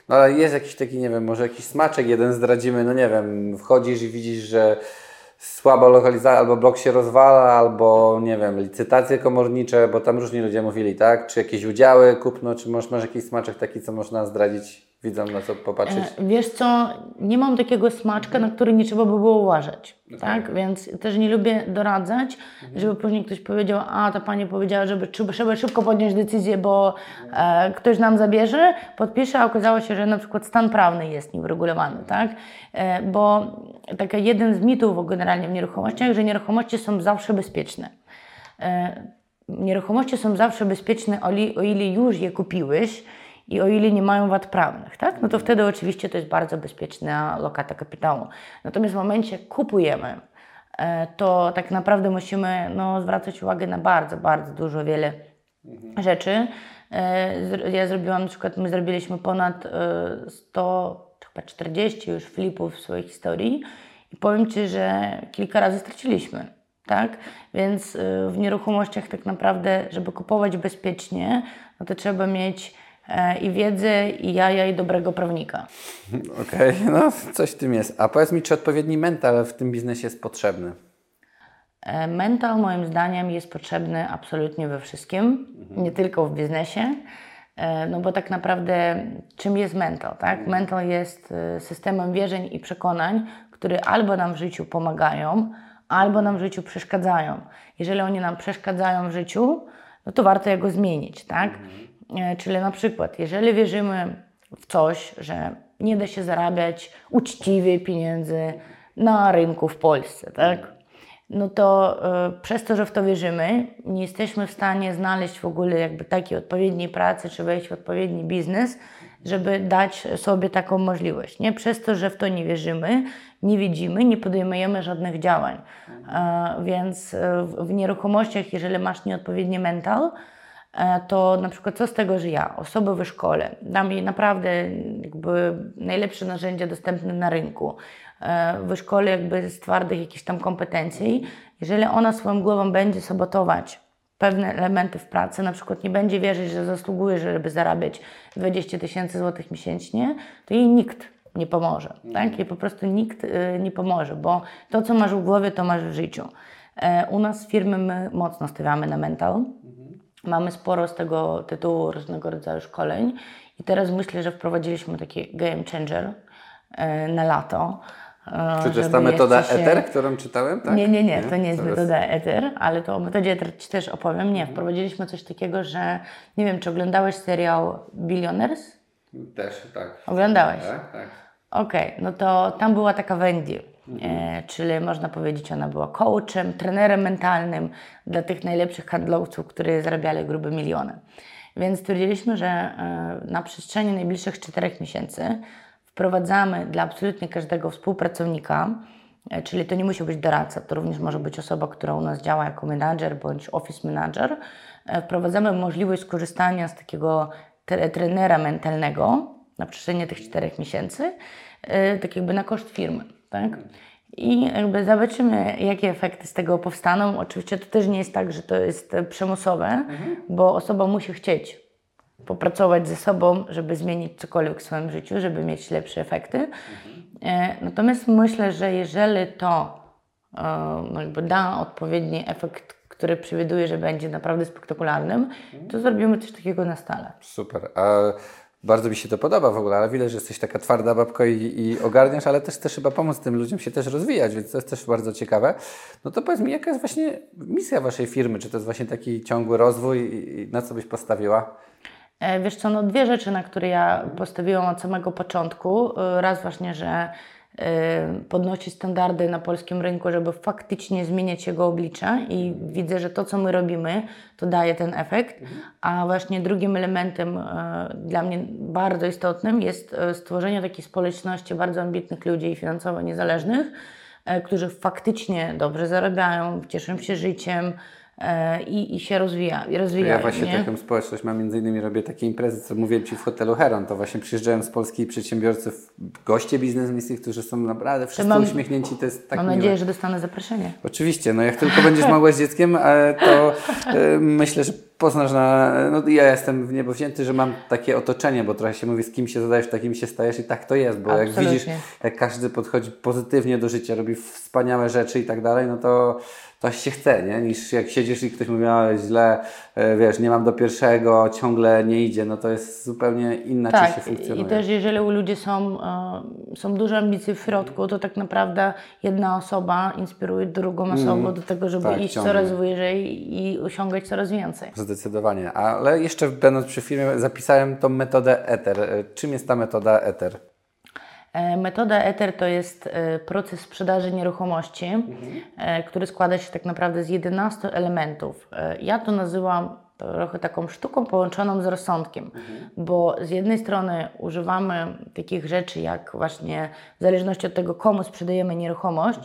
No ale jest jakiś taki, nie wiem, może jakiś smaczek jeden zdradzimy, no nie wiem, wchodzisz i widzisz, że słaba lokalizacja, albo blok się rozwala, albo nie wiem, licytacje komornicze, bo tam różni ludzie mówili, tak? Czy jakieś udziały, kupno, czy masz, masz jakiś smaczek taki, co można zdradzić widzom, na co popatrzeć? E, Wiesz co, nie mam takiego smaczka, na który nie trzeba by było uważać, tak? Więc też nie lubię doradzać, żeby później ktoś powiedział, a ta pani powiedziała, żeby trzeba żeby szybko podjąć decyzję, bo e, ktoś nam zabierze, podpisze, a okazało się, że na przykład stan prawny jest nieuregulowany, tak? E, bo taki jeden z mitów generalnie w nieruchomościach, że nieruchomości są zawsze bezpieczne. E, Nieruchomości są zawsze bezpieczne, o ile już je kupiłeś i o ile nie mają wad prawnych, tak? No to wtedy oczywiście to jest bardzo bezpieczna lokata kapitału. Natomiast w momencie kupujemy, e, to tak naprawdę musimy no, zwracać uwagę na bardzo, bardzo dużo, wiele rzeczy. E, Ja zrobiłam, na przykład my zrobiliśmy ponad e, 100, chyba 40 już flipów w swojej historii i powiem Ci, że kilka razy straciliśmy. Tak? Więc w nieruchomościach tak naprawdę, żeby kupować bezpiecznie, no to trzeba mieć e, i wiedzę, i jaja, i dobrego prawnika. Okej, no coś w tym jest. A powiedz mi, czy odpowiedni mental w tym biznesie jest potrzebny? E, Mental moim zdaniem jest potrzebny absolutnie we wszystkim, nie tylko w biznesie. E, No bo tak naprawdę czym jest mental, tak? Mental jest e, systemem wierzeń i przekonań, które albo nam w życiu pomagają, albo nam w życiu przeszkadzają. Jeżeli oni nam przeszkadzają w życiu, no to warto jego zmienić, tak? E, Czyli na przykład, jeżeli wierzymy w coś, że nie da się zarabiać uczciwie pieniędzy na rynku w Polsce, tak? no to e, przez to, że w to wierzymy, nie jesteśmy w stanie znaleźć w ogóle jakby takiej odpowiedniej pracy, czy wejść w odpowiedni biznes, żeby dać sobie taką możliwość. Nie? Przez to, że w to nie wierzymy, nie widzimy, nie podejmujemy żadnych działań. E, więc w, nieruchomościach, jeżeli masz nieodpowiedni mental, to na przykład co z tego, że ja, osoba w szkole, dam jej naprawdę jakby najlepsze narzędzia dostępne na rynku, e, w szkole jakby z twardych jakichś tam kompetencji, jeżeli ona swoją głową będzie sabotować pewne elementy w pracy, na przykład nie będzie wierzyć, że zasługuje, żeby zarabiać 20 tysięcy złotych miesięcznie, to jej nikt nie pomoże. Tak? Jej po prostu nikt y, nie pomoże, bo to, co masz w głowie, to masz w życiu. E, u nas firmy my mocno stawiamy na mental. Mamy sporo z tego tytułu różnego rodzaju szkoleń i teraz myślę, że wprowadziliśmy taki game changer e, na lato. e, Czy to jest ta metoda się- Ether, którą czytałem? Tak? nie, nie, nie, to nie jest To metoda Ether, ale to o metodzie Ether Ci też opowiem. Nie, wprowadziliśmy coś takiego, że nie wiem, czy oglądałeś serial Billionaires? Też, tak. Oglądałeś? Tak, tak. Okej, no to tam była taka Wendy. E, czyli można powiedzieć, ona była coachem, trenerem mentalnym dla tych najlepszych handlowców, którzy zarabiali grube miliony. Więc stwierdziliśmy, że e, na przestrzeni najbliższych czterech miesięcy wprowadzamy dla absolutnie każdego współpracownika, e, czyli to nie musi być doradca, to również może być osoba, która u nas działa jako menadżer bądź office manager, wprowadzamy możliwość skorzystania z takiego tre trenera mentalnego na przestrzeni tych czterech miesięcy, tak jakby na koszt firmy. Tak? I jakby zobaczymy, jakie efekty z tego powstaną. Oczywiście to też nie jest tak, że to jest przymusowe, bo osoba musi chcieć popracować ze sobą, żeby zmienić cokolwiek w swoim życiu, żeby mieć lepsze efekty. E, Natomiast myślę, że jeżeli to e, jakby da odpowiedni efekt, który przewiduje, że będzie naprawdę spektakularnym, to zrobimy coś takiego na stale. Super. A bardzo mi się to podoba w ogóle, ale widać, że jesteś taka twarda babka i, i ogarniasz, ale też chcesz chyba pomóc tym ludziom się też rozwijać, więc to jest też bardzo ciekawe. No to powiedz mi, jaka jest właśnie misja Waszej firmy? Czy to jest właśnie taki ciągły rozwój i i na co byś postawiła? E, Wiesz co, no dwie rzeczy, na które ja postawiłam od samego początku. E, Raz właśnie, że podnosić standardy na polskim rynku, żeby faktycznie zmieniać jego oblicze i widzę, że to, co my robimy, to daje ten efekt. A właśnie drugim elementem e, dla mnie bardzo istotnym jest e, stworzenie takiej społeczności bardzo ambitnych ludzi i finansowo niezależnych, którzy faktycznie dobrze zarabiają, cieszą się życiem i, i się rozwija, i rozwijają. Ja właśnie nie? taką społeczność mam, między innymi robię takie imprezy, co mówiłem Ci w hotelu Heron, to właśnie przyjeżdżają z Polski przedsiębiorcy, goście biznes misji, którzy są naprawdę wszyscy mam- uśmiechnięci, to jest tak Mam miłe. nadzieję, że dostanę zaproszenie. Oczywiście, no jak tylko będziesz mogła z dzieckiem, e, to e, myślę, że poznasz na... No ja jestem w niebo wzięty, że mam takie otoczenie, bo trochę się mówi, z kim się zadajesz, takim się stajesz i tak to jest, bo jak Absolutnie. widzisz, jak każdy podchodzi pozytywnie do życia, robi wspaniałe rzeczy i tak dalej, no to to się chce, nie? Niż jak siedzisz i ktoś mówi, źle, e, wiesz, nie mam do pierwszego, ciągle nie idzie, no to jest zupełnie inaczej się Tak, funkcjonuje. i też jeżeli u ludzi są, e, są duże ambicje w środku, to tak naprawdę jedna osoba inspiruje drugą osobę do tego, żeby tak, iść ciągle. coraz wyżej i osiągać coraz więcej. Zdecydowanie. Ale jeszcze będąc przy filmie zapisałem tą metodę ETER. E, Czym jest ta metoda ETER? E, Metoda Ether to jest e, proces sprzedaży nieruchomości, e, który składa się tak naprawdę z 11 elementów. Ja to nazywam trochę taką sztuką połączoną z rozsądkiem, bo z jednej strony używamy takich rzeczy jak właśnie w zależności od tego, komu sprzedajemy nieruchomość,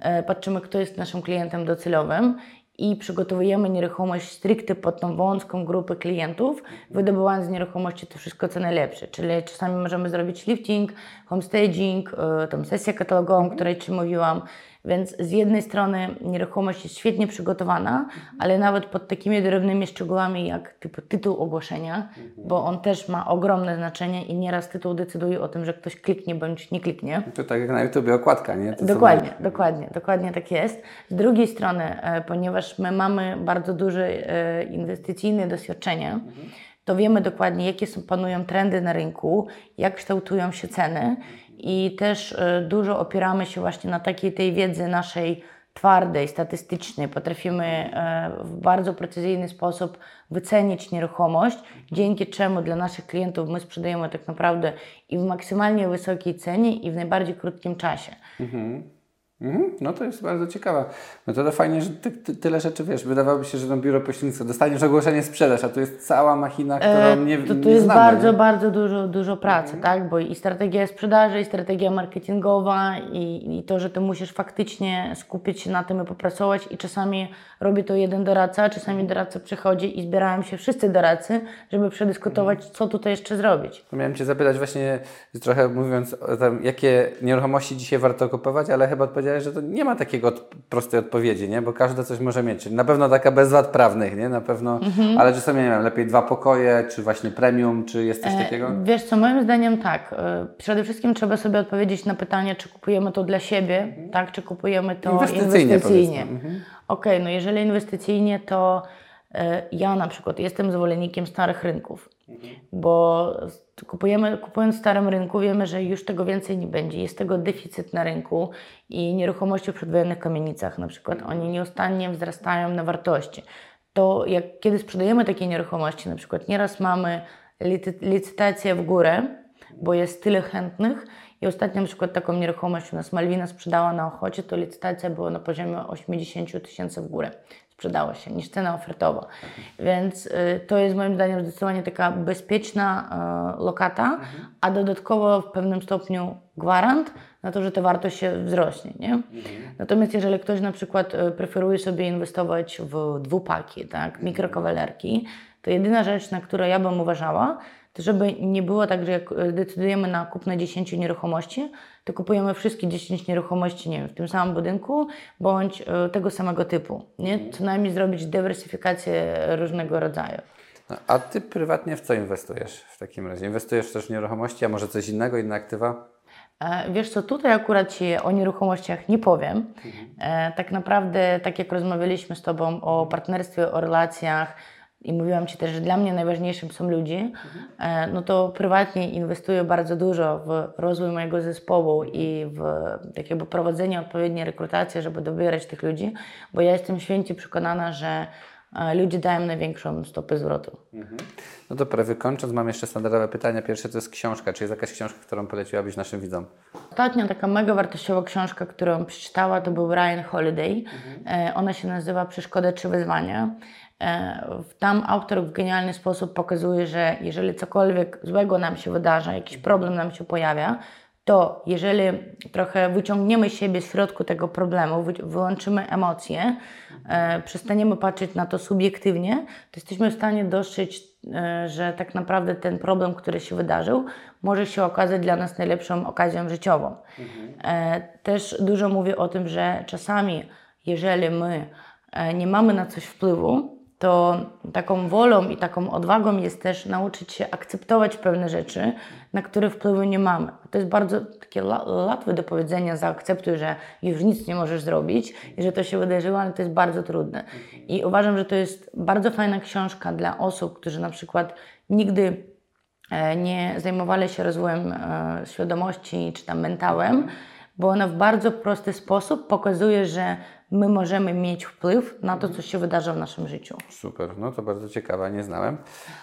e, patrzymy, kto jest naszym klientem docelowym i przygotowujemy nieruchomość stricte pod tą wąską grupę klientów, wydobywając z nieruchomości to wszystko, co najlepsze. Czyli czasami możemy zrobić lifting, homestaging, e, tą sesję katalogową, o której Ci mówiłam. Więc z jednej strony nieruchomość jest świetnie przygotowana, ale nawet pod takimi drobnymi szczegółami jak typu tytuł ogłoszenia, bo on też ma ogromne znaczenie i nieraz tytuł decyduje o tym, że ktoś kliknie bądź nie kliknie. To tak jak na YouTubie okładka, nie? To, Dokładnie, dokładnie, dokładnie tak jest. Z drugiej strony, e, ponieważ my mamy bardzo duże e, inwestycyjne doświadczenie, to wiemy dokładnie, jakie są, panują trendy na rynku, jak kształtują się ceny i też e, dużo opieramy się właśnie na takiej tej wiedzy naszej twardej, statystycznej. Potrafimy e, w bardzo precyzyjny sposób wycenić nieruchomość, dzięki czemu dla naszych klientów my sprzedajemy tak naprawdę i w maksymalnie wysokiej cenie i w najbardziej krótkim czasie. Mhm, no to jest bardzo ciekawa metoda. Fajnie, że ty, ty, tyle rzeczy wiesz. Wydawałoby się, że no biuro pośrednictwa dostaniesz ogłoszenie sprzedaż, a tu jest cała machina, którą E, to, nie to jest znamy, bardzo, nie? bardzo dużo, dużo pracy, tak? Bo i strategia sprzedaży, i strategia marketingowa, i, i to, że ty musisz faktycznie skupić się na tym i popracować. I czasami robi to jeden doradca, czasami doradca przychodzi i zbierają się wszyscy doradcy, żeby przedyskutować, co tutaj jeszcze zrobić. To Miałem Cię zapytać właśnie trochę mówiąc o tym, jakie nieruchomości dzisiaj warto kupować, ale chyba odpowiedziałeś, że to nie ma takiego od, prostej odpowiedzi, nie? Bo każdy coś może mieć. Czyli na pewno taka bez wad prawnych, nie? Na pewno, Mhm. ale czasami, nie wiem, lepiej dwa pokoje, czy właśnie premium, czy jest coś takiego? E, Wiesz co, moim zdaniem tak. E, Przede wszystkim trzeba sobie odpowiedzieć na pytanie, czy kupujemy to dla siebie, tak? Czy kupujemy to Inwestycyjnie, inwestycyjnie. powiedzmy. Okej, no jeżeli inwestycyjnie, to e, ja na przykład jestem zwolennikiem starych rynków, bo z- kupujemy, kupując w starym rynku wiemy, że już tego więcej nie będzie. Jest tego deficyt na rynku i nieruchomości w przedwojennych kamienicach na przykład, oni nieustannie wzrastają na wartości. To jak kiedy sprzedajemy takie nieruchomości, na przykład nieraz mamy licy- licytację w górę, bo jest tyle chętnych I ostatnio na przykład taką nieruchomość u nas Malwina sprzedała na Ochocie, to licytacja była na poziomie 80 tysięcy w górę. Sprzedało się niż cena ofertowa. Więc y, to jest moim zdaniem zdecydowanie taka bezpieczna y, lokata, a dodatkowo w pewnym stopniu gwarant na to, że ta wartość się wzrośnie. Nie? Natomiast jeżeli ktoś na przykład y, preferuje sobie inwestować w dwupaki, tak, mikrokawalerki, to jedyna rzecz, na którą ja bym uważała, to żeby nie było tak, że jak e, decydujemy na kupno 10 nieruchomości, to kupujemy wszystkie 10 nieruchomości, nie wiem, w tym samym budynku, bądź e, tego samego typu. Nie? Co najmniej zrobić dywersyfikację różnego rodzaju. No, a Ty prywatnie w co inwestujesz w takim razie? Inwestujesz też w nieruchomości, a może coś innego, inne aktywa? E, Wiesz co, tutaj akurat Ci o nieruchomościach nie powiem. E, Tak naprawdę, tak jak rozmawialiśmy z Tobą o partnerstwie, o relacjach i mówiłam Ci też, że dla mnie najważniejszym są ludzie, e, no to prywatnie inwestuję bardzo dużo w rozwój mojego zespołu i w tak jakby prowadzenie odpowiedniej rekrutacji, żeby dobierać tych ludzi, bo ja jestem święcie przekonana, że e, ludzie dają największą stopę zwrotu. No to prawie kończąc, mam jeszcze standardowe pytania. Pierwsze to jest książka. Czy jest jakaś książka, którą poleciłabyś naszym widzom? Ostatnia taka mega wartościowa książka, którą przeczytała, to był Ryan Holiday. E, ona się nazywa Przeszkoda czy wyzwania. E, tam autor w genialny sposób pokazuje, że jeżeli cokolwiek złego nam się wydarza, jakiś problem nam się pojawia, to jeżeli trochę wyciągniemy siebie z środku tego problemu, wy, wyłączymy emocje, e, przestaniemy patrzeć na to subiektywnie, to jesteśmy w stanie dostrzec, e, że tak naprawdę ten problem, który się wydarzył, może się okazać dla nas najlepszą okazją życiową. Też dużo mówię o tym, że czasami, jeżeli my nie mamy na coś wpływu, to taką wolą i taką odwagą jest też nauczyć się akceptować pewne rzeczy, na które wpływu nie mamy. To jest bardzo takie łatwe do powiedzenia, zaakceptuj, że już nic nie możesz zrobić i że to się wydarzyło, ale to jest bardzo trudne. I uważam, że to jest bardzo fajna książka dla osób, którzy na przykład nigdy e, nie zajmowali się rozwojem e, świadomości czy tam mentałem, bo ona w bardzo prosty sposób pokazuje, że my możemy mieć wpływ na to, co się wydarza w naszym życiu. Super, no to bardzo ciekawe, nie znałem.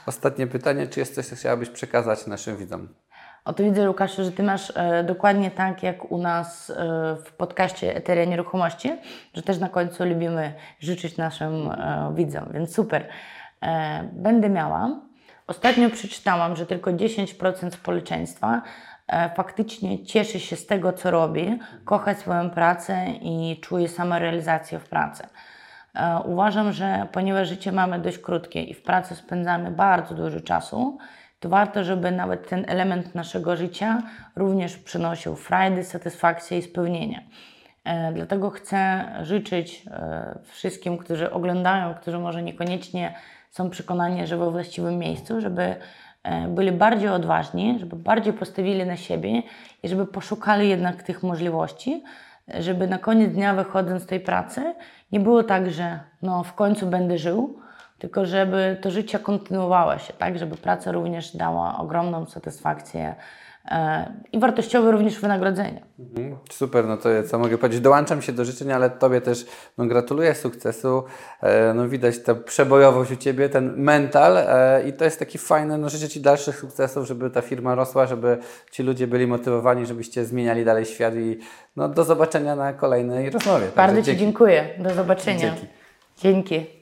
Ostatnie pytanie, czy jest coś, co chciałabyś przekazać naszym widzom? Oto widzę, Łukaszu, że Ty masz e, dokładnie tak, jak u nas e, w podcaście Eteria Nieruchomości, że też na końcu lubimy życzyć naszym e, widzom, więc super. E, będę miała. Ostatnio przeczytałam, że tylko 10% społeczeństwa faktycznie cieszy się z tego, co robi, kocha swoją pracę i czuje samorealizację w pracy. E, Uważam, że ponieważ życie mamy dość krótkie i w pracy spędzamy bardzo dużo czasu, to warto, żeby nawet ten element naszego życia również przynosił frajdę, satysfakcję i spełnienie. E, Dlatego chcę życzyć e, wszystkim, którzy oglądają, którzy może niekoniecznie są przekonani, że we właściwym miejscu, żeby e, byli bardziej odważni, żeby bardziej postawili na siebie i żeby poszukali jednak tych możliwości, żeby na koniec dnia wychodząc z tej pracy nie było tak, że no w końcu będę żył, tylko żeby to życie kontynuowało się, tak, żeby praca również dała ogromną satysfakcję e, i wartościowe również wynagrodzenie. Super, no to ja co mogę powiedzieć? Dołączam się do życzeń, ale Tobie też no, gratuluję sukcesu. E, no, widać tę przebojowość u Ciebie, ten mental e, i to jest taki fajny, no życzę Ci dalszych sukcesów, żeby ta firma rosła, żeby ci ludzie byli motywowani, żebyście zmieniali dalej świat i no, do zobaczenia na kolejnej rozmowie. Bardzo Ci dziękuję. Do zobaczenia. Dzięki. Dzięki.